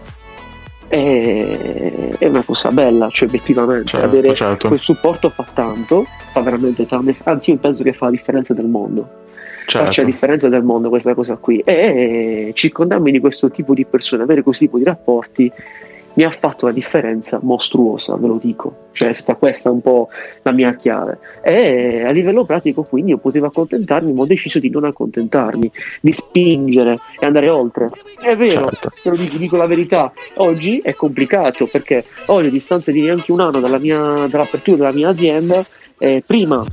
E- è una cosa bella, cioè obiettivamente Certo, avere certo. quel supporto fa tanto, fa veramente tanto, anzi io penso che fa la differenza del mondo faccia la Certo. differenza del mondo questa cosa qui e circondarmi di questo tipo di persone avere questo tipo di rapporti mi ha fatto una differenza mostruosa ve lo dico. Cioè è stata questa un po' la mia chiave. E a livello pratico quindi io potevo accontentarmi ma ho deciso di non accontentarmi di spingere e andare oltre. È vero Certo. te lo dico, dico la verità. Oggi è complicato perché oggi a distanza di neanche un anno dalla mia, dall'apertura della mia azienda eh, prima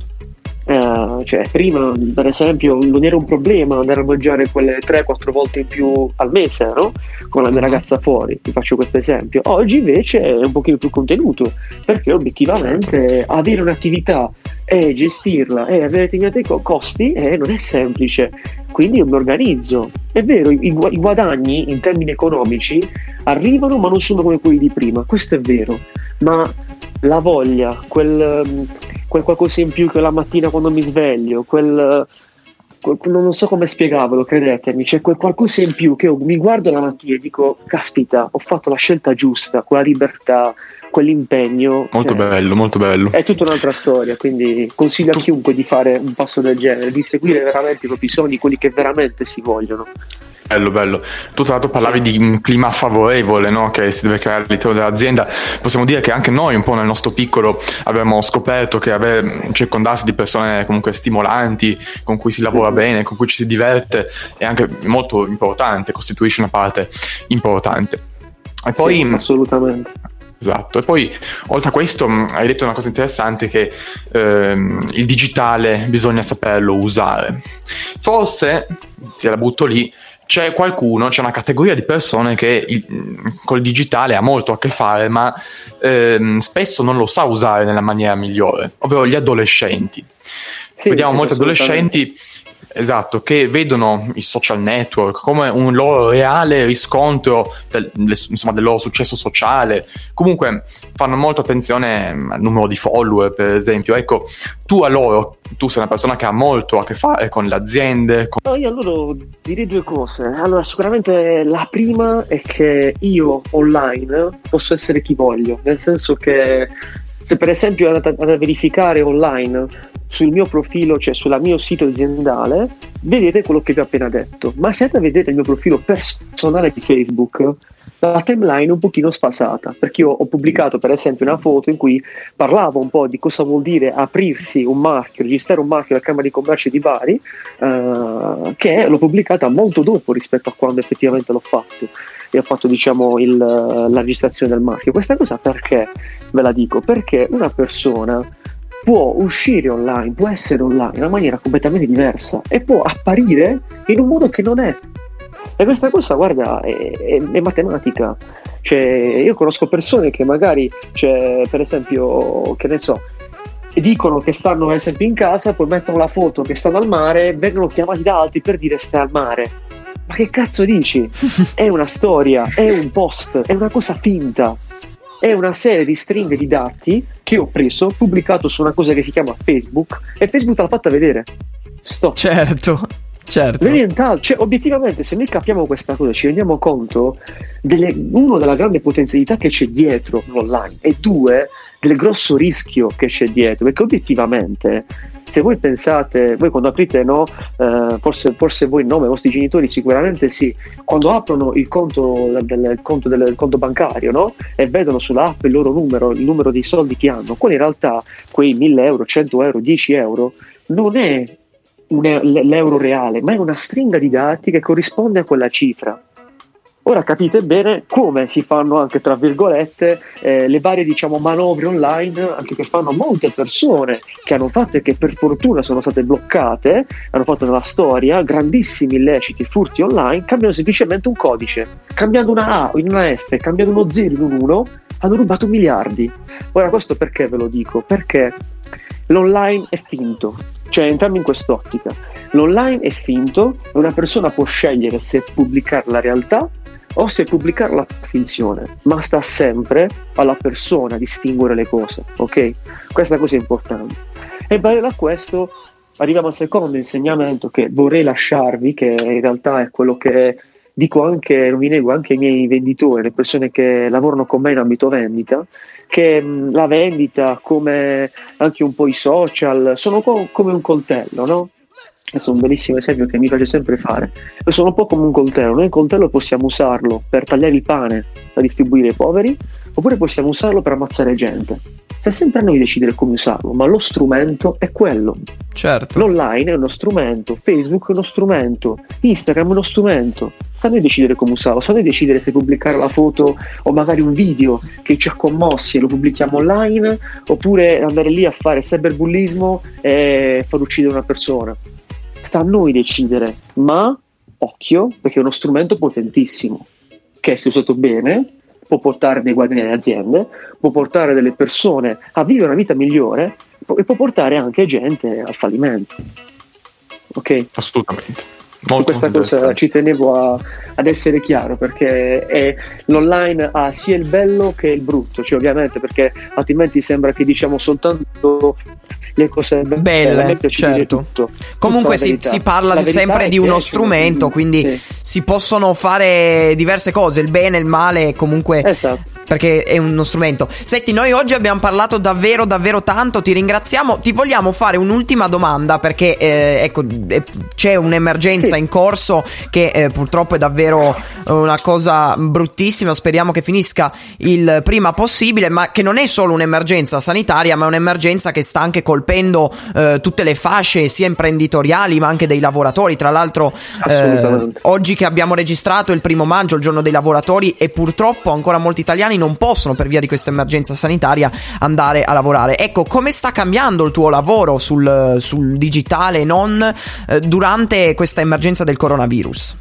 eh, cioè, prima, per esempio, non era un problema andare a mangiare quelle 3-4 volte in più al mese, no? Con la mia Mhm. ragazza fuori, ti faccio questo esempio. Oggi invece è un pochino più contenuto, perché obiettivamente avere un'attività e gestirla e avere determinati co- costi eh, non è semplice. Quindi io mi organizzo. È vero, i, i gu- i guadagni in termini economici arrivano, ma non sono come quelli di prima. Questo è vero. Ma la voglia, quel, um, quel qualcosa in più che la mattina quando mi sveglio, quel, quel- non so come spiegarvelo, credetemi, c'è quel qualcosa in più che io mi guardo la mattina e dico, caspita, ho fatto la scelta giusta, quella libertà, quell'impegno. Molto eh, bello, molto bello. È tutta un'altra storia, quindi consiglio a chiunque di fare un passo del genere, di seguire veramente i propri sogni, quelli che veramente si vogliono. Bello, bello. Tu tra l'altro parlavi di un clima favorevole no? che si deve creare all'interno dell'azienda. Possiamo dire che anche noi un po' nel nostro piccolo abbiamo scoperto che avere, circondarsi di persone comunque stimolanti, con cui si lavora bene, con cui ci si diverte, è anche molto importante, costituisce una parte importante. E poi... Sì, assolutamente. Esatto, e poi oltre a questo mh, hai detto una cosa interessante che ehm, il digitale bisogna saperlo usare. Forse, te la butto lì, c'è qualcuno, c'è una categoria di persone che il, mh, col digitale ha molto a che fare, ma ehm, spesso non lo sa usare nella maniera migliore, ovvero gli adolescenti. Sì, Vediamo molti adolescenti Esatto, che vedono i social network come un loro reale riscontro del, insomma, del loro successo sociale. Comunque fanno molta attenzione mm, al numero di follower, per esempio. Ecco, tu a loro, tu sei una persona che ha molto a che fare con le aziende, con No, io allora direi due cose. Allora, sicuramente la prima è che io online posso essere chi voglio, nel senso che se per esempio andate a verificare online sul mio profilo, cioè sul mio sito aziendale, vedete quello che vi ho appena detto. Ma se andate a vedere il mio profilo personale di Facebook, la timeline è un pochino sfasata, perché io ho pubblicato per esempio una foto in cui parlavo un po' di cosa vuol dire aprirsi un marchio, registrare un marchio alla Camera di Commercio di Bari, eh, che l'ho pubblicata molto dopo rispetto a quando effettivamente l'ho fatto e ho fatto diciamo il- la registrazione del marchio. Questa cosa perché ve la dico? Perché una persona può uscire online, può essere online in una maniera completamente diversa e può apparire in un modo che non è. E questa cosa, guarda, è, è- è matematica. Cioè, io conosco persone che magari, cioè, per esempio, che ne so, dicono che stanno per esempio in casa, poi mettono la foto che stanno al mare, vengono chiamati da altri per dire stai al mare. Ma che cazzo dici? *laughs* È una storia, è un post, è una cosa finta. È una serie di stringhe di dati che ho preso, pubblicato su una cosa che si chiama Facebook e Facebook te l'ha fatta vedere. Stop. Certo, certo. Cioè, obiettivamente, se noi capiamo questa cosa, ci rendiamo conto, delle, uno, della grande potenzialità che c'è dietro l'online e due, del grosso rischio che c'è dietro. Perché obiettivamente, se voi pensate, voi quando aprite, no, eh, forse, forse voi no, ma i vostri genitori sicuramente sì, quando aprono il conto, del, conto, del, il conto bancario no, e vedono sull'app il loro numero, il numero dei soldi che hanno, quello in realtà quei 1000 euro, 100 euro, 10 euro, non è un l'euro reale, ma è una stringa di dati che corrisponde a quella cifra. Ora capite bene come si fanno anche tra virgolette eh, le varie diciamo manovre online anche che fanno molte persone che hanno fatto e che per fortuna sono state bloccate, hanno fatto nella storia grandissimi illeciti, furti online, cambiano semplicemente un codice, cambiando una A in una F, cambiando uno 0 in un 1, hanno rubato miliardi. Ora questo perché ve lo dico? Perché l'online è finto, cioè entriamo in quest'ottica. L'online è finto e una persona può scegliere se pubblicare la realtà o se pubblicare la finzione, ma sta sempre alla persona distinguere le cose, ok? Questa cosa è importante. E parallelo a questo arriviamo al secondo insegnamento che vorrei lasciarvi, che in realtà è quello che dico anche, non vi nego, anche ai miei venditori, le persone che lavorano con me in ambito vendita, che mh, la vendita, come anche un po' i social, sono co- come un coltello, no? Questo è un bellissimo esempio che mi piace sempre fare. Sono un po' come un coltello. Noi il coltello possiamo usarlo per tagliare il pane da distribuire ai poveri, oppure possiamo usarlo per ammazzare gente. Sta sempre a noi decidere come usarlo, ma lo strumento è quello. Certo. L'online è uno strumento, Facebook è uno strumento, Instagram è uno strumento. Sta a noi decidere come usarlo, sta a noi decidere se pubblicare la foto o magari un video che ci ha commossi e lo pubblichiamo online, oppure andare lì a fare cyberbullismo e far uccidere una persona. Sta a noi decidere, ma occhio, perché è uno strumento potentissimo, che se usato bene può portare dei guadagni alle aziende, può portare delle persone a vivere una vita migliore e può portare anche gente al fallimento. Ok? assolutamente. Su Molto questa cosa ci tenevo a- ad essere chiaro perché è- l'online ha sia il bello che il brutto, cioè ovviamente perché altrimenti sembra che diciamo soltanto le cose be- Belle, dire certo. tutto. Comunque si, si parla La verità sempre di uno strumento, quindi Sì. si possono fare diverse cose, il bene, il male, comunque Esatto. Perché è uno strumento. Senti, noi oggi abbiamo parlato davvero, davvero tanto. Ti ringraziamo. Ti vogliamo fare un'ultima domanda perché eh, ecco, eh, c'è un'emergenza Sì. in corso che eh, purtroppo è davvero una cosa bruttissima. Speriamo che finisca il prima possibile, ma che non è solo un'emergenza sanitaria, ma è un'emergenza che sta anche colpendo eh, tutte le fasce, sia imprenditoriali ma anche dei lavoratori. Tra l'altro, eh, oggi che abbiamo registrato il primo maggio, il giorno dei lavoratori, e purtroppo ancora molti italiani non possono, per via di questa emergenza sanitaria, andare a lavorare. Ecco, come sta cambiando il tuo lavoro sul, sul digitale non eh, durante questa emergenza del coronavirus?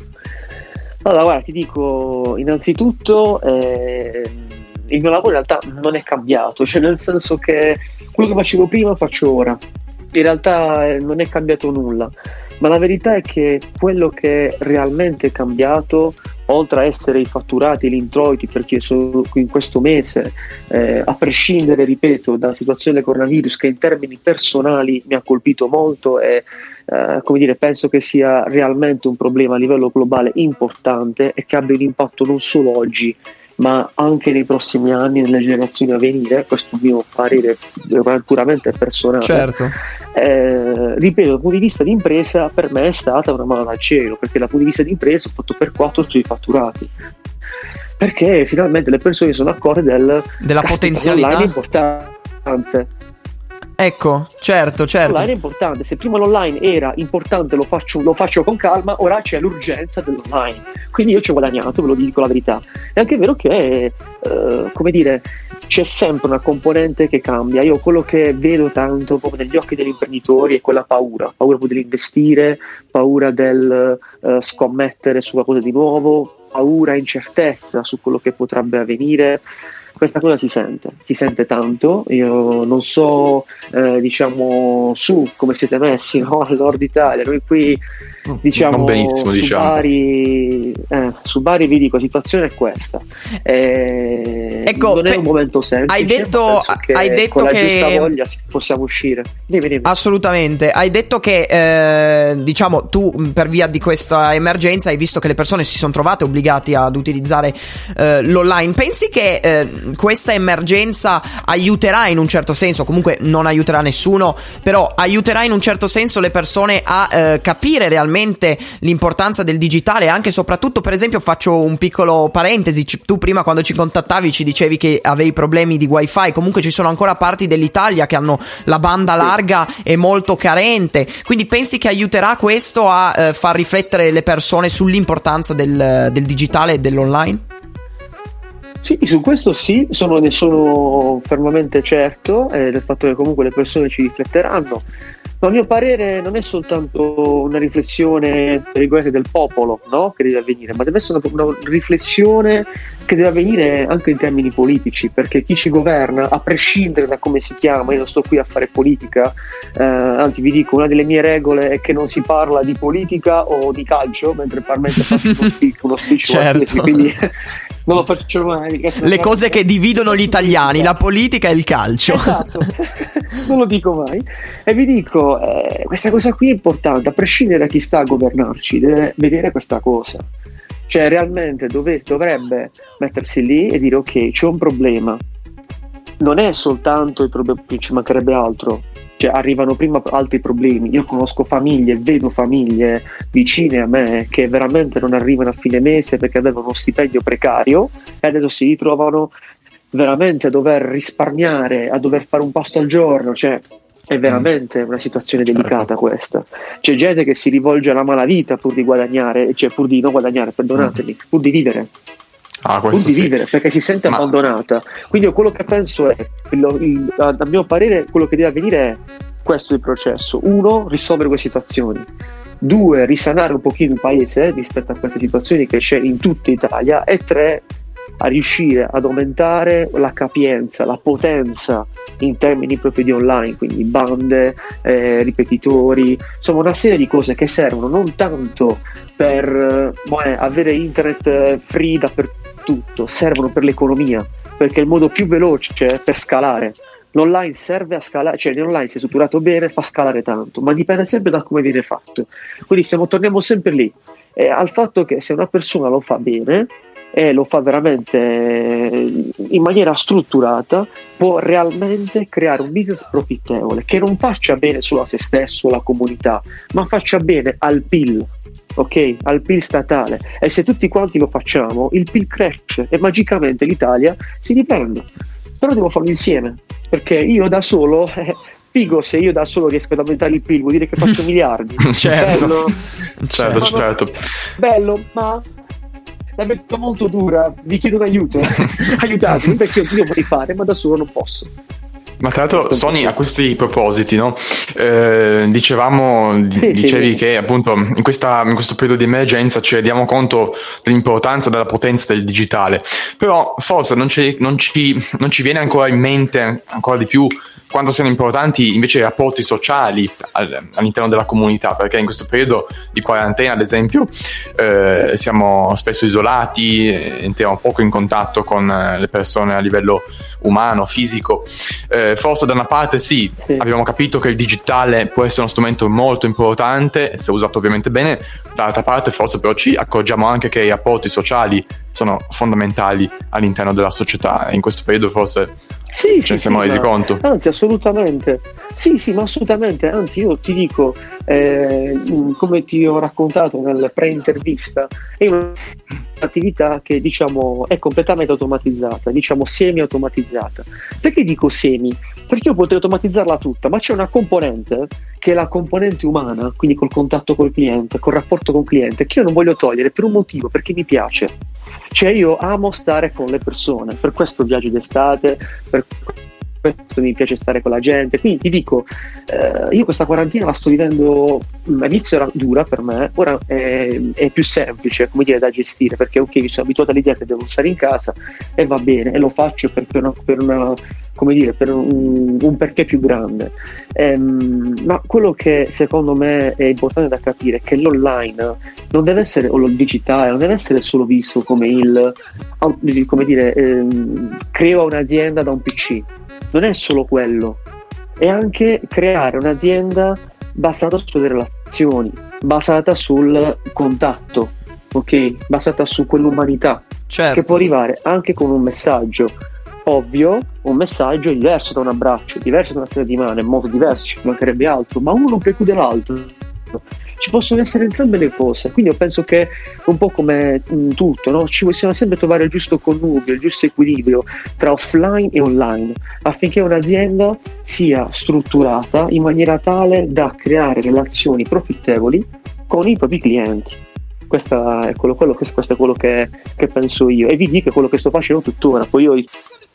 Allora, guarda, ti dico innanzitutto eh, il mio lavoro in realtà non è cambiato, cioè nel senso che quello che facevo prima faccio ora. In realtà eh, non è cambiato nulla, ma la verità è che quello che è realmente cambiato, oltre a essere i fatturati, gli introiti, perché in questo mese, eh, a prescindere, ripeto, dalla situazione del coronavirus, che in termini personali mi ha colpito molto e eh, come dire, penso che sia realmente un problema a livello globale importante e che abbia un impatto non solo oggi, ma anche nei prossimi anni, nelle generazioni a venire. Questo mio parere puramente personale. Certo. Eh, ripeto, dal punto di vista di impresa, per me è stata una mano dal cielo, perché dal punto di vista di impresa ho fatto per quattro sui fatturati. Perché finalmente le persone sono accorte del Della potenzialità. Importante. Ecco, certo, certo. L'online è importante. Se prima l'online era importante, lo faccio, lo faccio con calma, ora c'è l'urgenza dell'online. Quindi io ci ho guadagnato, ve lo dico la verità. È anche vero che, eh, come dire, c'è sempre una componente che cambia. Io quello che vedo tanto proprio negli occhi degli imprenditori è quella paura, paura dell'investire, paura del eh, scommettere su qualcosa di nuovo, paura, incertezza su quello che potrebbe avvenire. Questa cosa si sente, si sente tanto. Io non so, eh, diciamo, su come siete messi *laughs* no? al nord Italia. Noi qui, diciamo, Non benissimo, su, diciamo. Bari, eh, su Bari vi dico, la situazione è questa. Eh, Ecco, non è un momento semplice. hai detto- che hai detto con la che- voglia possiamo uscire. Dimmi, dimmi. Assolutamente, hai detto che eh, diciamo tu mh, per via di questa emergenza hai visto che le persone si sono trovate obbligati ad utilizzare eh, l'online. Pensi che eh, questa emergenza aiuterà in un certo senso, comunque non aiuterà nessuno, però aiuterà in un certo senso le persone a eh, capire realmente l'importanza del digitale, anche e soprattutto per esempio faccio un piccolo parentesi, tu prima quando ci contattavi ci dicevi che avevi problemi di wifi, comunque ci sono ancora parti dell'Italia che hanno la banda larga e molto carente. Quindi pensi che aiuterà questo a eh, far riflettere le persone sull'importanza del, del digitale e dell'online? Sì, su questo sì, sono, ne sono fermamente certo eh, del fatto che comunque le persone ci rifletteranno. Ma a mio parere non è soltanto una riflessione del popolo no? che deve avvenire, ma deve essere una, una riflessione che deve avvenire anche in termini politici, perché chi ci governa, a prescindere da come si chiama, io non sto qui a fare politica, eh, anzi vi dico, una delle mie regole è che non si parla di politica o di calcio, mentre parmente *laughs* faccio uno speech, uno speech Certo. qualsiasi, quindi *laughs* non lo faccio mai. Le cose che dividono gli italiani, la politica e il calcio. Esatto, *laughs* non lo dico mai. E vi dico, eh, questa cosa qui è importante, a prescindere da chi sta a governarci, deve vedere questa cosa. Cioè, realmente dove- dovrebbe mettersi lì e dire: Ok, c'è un problema. Non è soltanto il problema, ci mancherebbe altro. Cioè, arrivano prima altri problemi. Io conosco famiglie, vedo famiglie vicine a me che veramente non arrivano a fine mese perché avevano uno stipendio precario e adesso si ritrovano veramente a dover risparmiare, a dover fare un pasto al giorno, cioè è veramente una situazione delicata questa. C'è gente che si rivolge alla malavita pur di guadagnare, cioè pur di non guadagnare, perdonatemi, pur di vivere, Ah, pur di sì. vivere, perché si sente Ma- abbandonata. Quindi io quello che penso è, il- il- a a mio parere, quello che deve avvenire è questo il processo. Uno, risolvere queste situazioni. Due, risanare un pochino il paese rispetto a queste situazioni che c'è in tutta Italia. E tre, a riuscire ad aumentare la capienza, la potenza in termini proprio di online, quindi bande, eh, ripetitori, insomma una serie di cose che servono non tanto per eh, avere internet eh, free dappertutto, servono per l'economia, perché è il modo più veloce per scalare. L'online serve a scalare, cioè l'online se strutturato bene fa scalare tanto, ma dipende sempre da come viene fatto. Quindi siamo, torniamo sempre lì, eh, al fatto che se una persona lo fa bene, e lo fa veramente eh, in maniera strutturata, può realmente creare un business profittevole che non faccia bene solo a se stesso, alla comunità, ma faccia bene al PIL, ok? Al PIL statale. E se tutti quanti lo facciamo, il PIL cresce e magicamente l'Italia si riprende. Però devo farlo insieme, perché io da solo. eh, Figo se io da solo riesco ad aumentare il PIL, vuol dire che faccio *laughs* miliardi. Certo. Bello, Certo, Ma- certo. bello, ma la metto molto dura, vi chiedo un aiuto. *laughs* Aiutatemi perché io vorrei fare, ma da solo non posso. Ma tra l'altro, Sony, a questi propositi, no? Eh, dicevamo, di- Sì, sì, dicevi sì. che appunto in, questa- in questo periodo di emergenza ci rendiamo conto dell'importanza della potenza del digitale, però forse non ci, non ci- non ci viene ancora in mente ancora di più quanto siano importanti invece i rapporti sociali al- all'interno della comunità, perché in questo periodo di quarantena, ad esempio, eh, siamo spesso isolati, eh, entriamo poco in contatto con eh, le persone a livello umano, fisico. Eh, forse da una parte sì, Sì. abbiamo capito che il digitale può essere uno strumento molto importante, se usato ovviamente bene, dall'altra parte forse però ci accorgiamo anche che i rapporti sociali sono fondamentali all'interno della società e in questo periodo forse Sì, ce ne siamo resi ma- conto. Anzi, assolutamente. Sì, sì, ma assolutamente. Anzi, io ti dico, eh, come ti ho raccontato nel pre-intervista, è un'attività che diciamo è completamente automatizzata, diciamo semi-automatizzata. Perché dico semi? Perché io potrei automatizzarla tutta, ma c'è una componente che è la componente umana, quindi col contatto col cliente, col rapporto col cliente, che io non voglio togliere per un motivo, perché mi piace. Cioè io amo stare con le persone, per questo viaggio d'estate, per mi piace stare con la gente. Quindi ti dico, eh, io questa quarantina la sto vivendo, mm, all'inizio era dura per me, ora è, è più semplice, come dire, da gestire, perché ok, sono abituato all'idea che devo stare in casa e va bene, e lo faccio per, per una, per una- come dire, per un, un perché più grande. Ehm, ma quello che secondo me è importante da capire è che l'online non deve essere, o il digitale, non deve essere solo visto come il, come dire, ehm, creo un'azienda da un PC. Non è solo quello, è anche creare un'azienda basata sulle relazioni, basata sul contatto, ok? Basata su quell'umanità che Certo. può arrivare anche con un messaggio ovvio, un messaggio diverso da un abbraccio, diverso da una strada di mano, è molto diverso, ci mancherebbe altro, ma uno non preclude l'altro. Ci possono essere entrambe le cose, quindi io penso che un po' come in tutto, no? ci possiamo sempre trovare il giusto connubio, il giusto equilibrio tra offline e online, affinché un'azienda sia strutturata in maniera tale da creare relazioni profittevoli con i propri clienti. Questa è quello, quello che, questo è quello che, che penso io e vi dico quello che sto facendo tuttora. Poi io,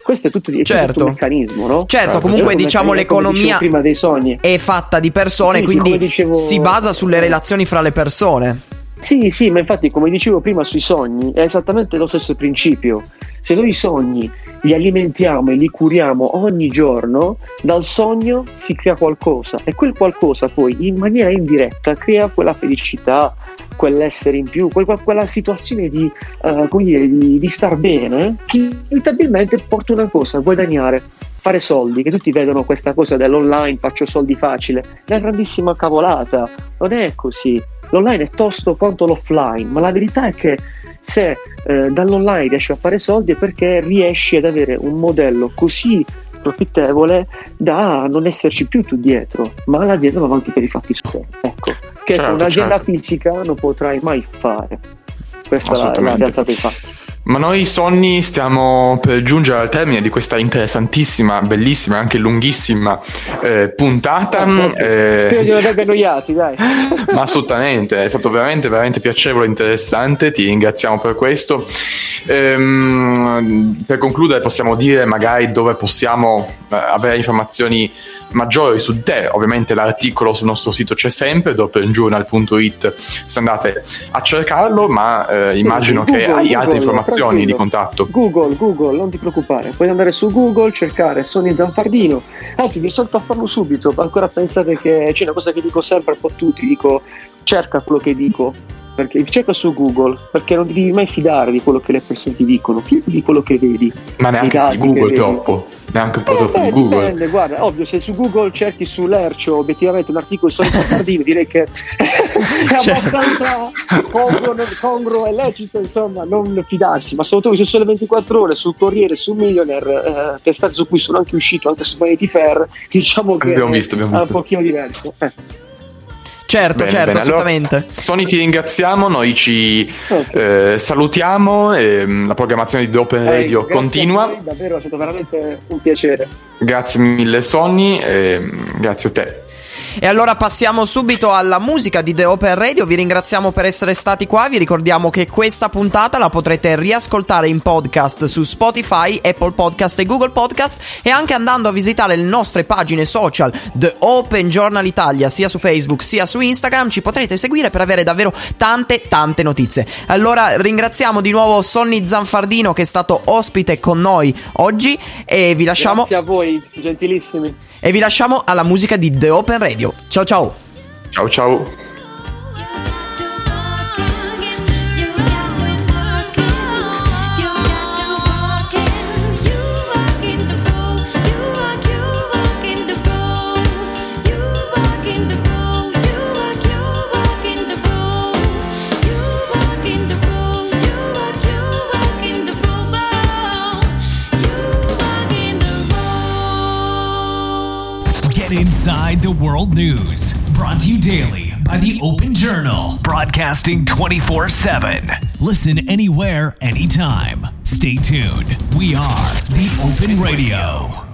questo è tutto, è tutto Certo. un meccanismo, no? Certo, Certo, comunque diciamo l'economia prima dei sogni. è fatta di persone, Sì, quindi dicevo- si basa sulle relazioni fra le persone. Sì, sì, ma infatti, come dicevo prima sui sogni, è esattamente lo stesso principio. Se noi i sogni li alimentiamo e li curiamo ogni giorno, dal sogno si crea qualcosa e quel qualcosa poi in maniera indiretta crea quella felicità, quell'essere in più, quel- quella situazione di, come dire, di, di star bene che inevitabilmente porta una cosa, guadagnare. Fare soldi, che tutti vedono questa cosa dell'online, faccio soldi facile, è una grandissima cavolata, non è così l'online è tosto quanto l'offline, ma la verità è che se eh, dall'online riesci a fare soldi è perché riesci ad avere un modello così profittevole da non esserci più tu dietro, ma l'azienda va avanti per i fatti suoi. Ecco, che Certo, un'azienda certo. fisica non potrai mai fare. Questa è la, realtà dei fatti. Ma noi Sonni stiamo per giungere al termine di questa interessantissima, bellissima e anche lunghissima eh, puntata. eh, Spero di non avervi annoiati, dai. *laughs* ma assolutamente, è stato veramente, veramente piacevole e interessante, ti ringraziamo per questo. Ehm, per concludere possiamo dire magari dove possiamo eh, avere informazioni maggiori su te, ovviamente l'articolo sul nostro sito c'è sempre, dopenjournal.it se andate a cercarlo, ma eh, immagino Google, che hai altre Google, informazioni di tranquillo. contatto. Google, Google, non ti preoccupare, puoi andare su Google, cercare Sony Zanfardino, anzi vi solto a farlo subito, ancora pensate che c'è una cosa che dico sempre po' a tutti, dico cerca quello che dico, perché cerca su Google, perché non devi mai fidare di quello che le persone ti dicono, fidi di quello che vedi. Ma neanche di Google troppo, neanche un po' Eh, troppo beh, di Google. dipende, guarda, ovvio, se su Google cerchi su Lercio obiettivamente un articolo su Zanfardino, *laughs* direi che *laughs* è Cioè- abbastanza congruo, congruo e lecito, insomma, non fidarsi, ma soprattutto su Sole 24 Ore, sul Corriere, su Millionaire, eh, testate su cui sono anche uscito, anche su Vanity Fair, diciamo che Abbiamo visto, abbiamo è un visto. pochino diverso. Eh. Certo, Bene, certo, bene. Allora, assolutamente. Sony ti ringraziamo, noi ci eh, salutiamo, ehm, la programmazione di Open Eh, Radio continua. voi, davvero è stato veramente un piacere. Grazie mille Sony, ehm, grazie a te. E allora passiamo subito alla musica di The Open Radio. Vi ringraziamo per essere stati qua. Vi ricordiamo che questa puntata la potrete riascoltare in podcast su Spotify, Apple Podcast e Google Podcast e anche andando a visitare le nostre pagine social The Open Journal Italia, sia su Facebook sia su Instagram. Ci potrete seguire per avere davvero tante tante notizie. Allora ringraziamo di nuovo Sonny Zanfardino che è stato ospite con noi oggi e vi lasciamo Grazie a voi, gentilissimi. E vi lasciamo alla musica di The Open Radio. Ciao ciao. Ciao ciao. World news. Brought to you daily by the Open Journal. Broadcasting 24 7. Listen anywhere, anytime. Stay tuned. We are the Open Radio.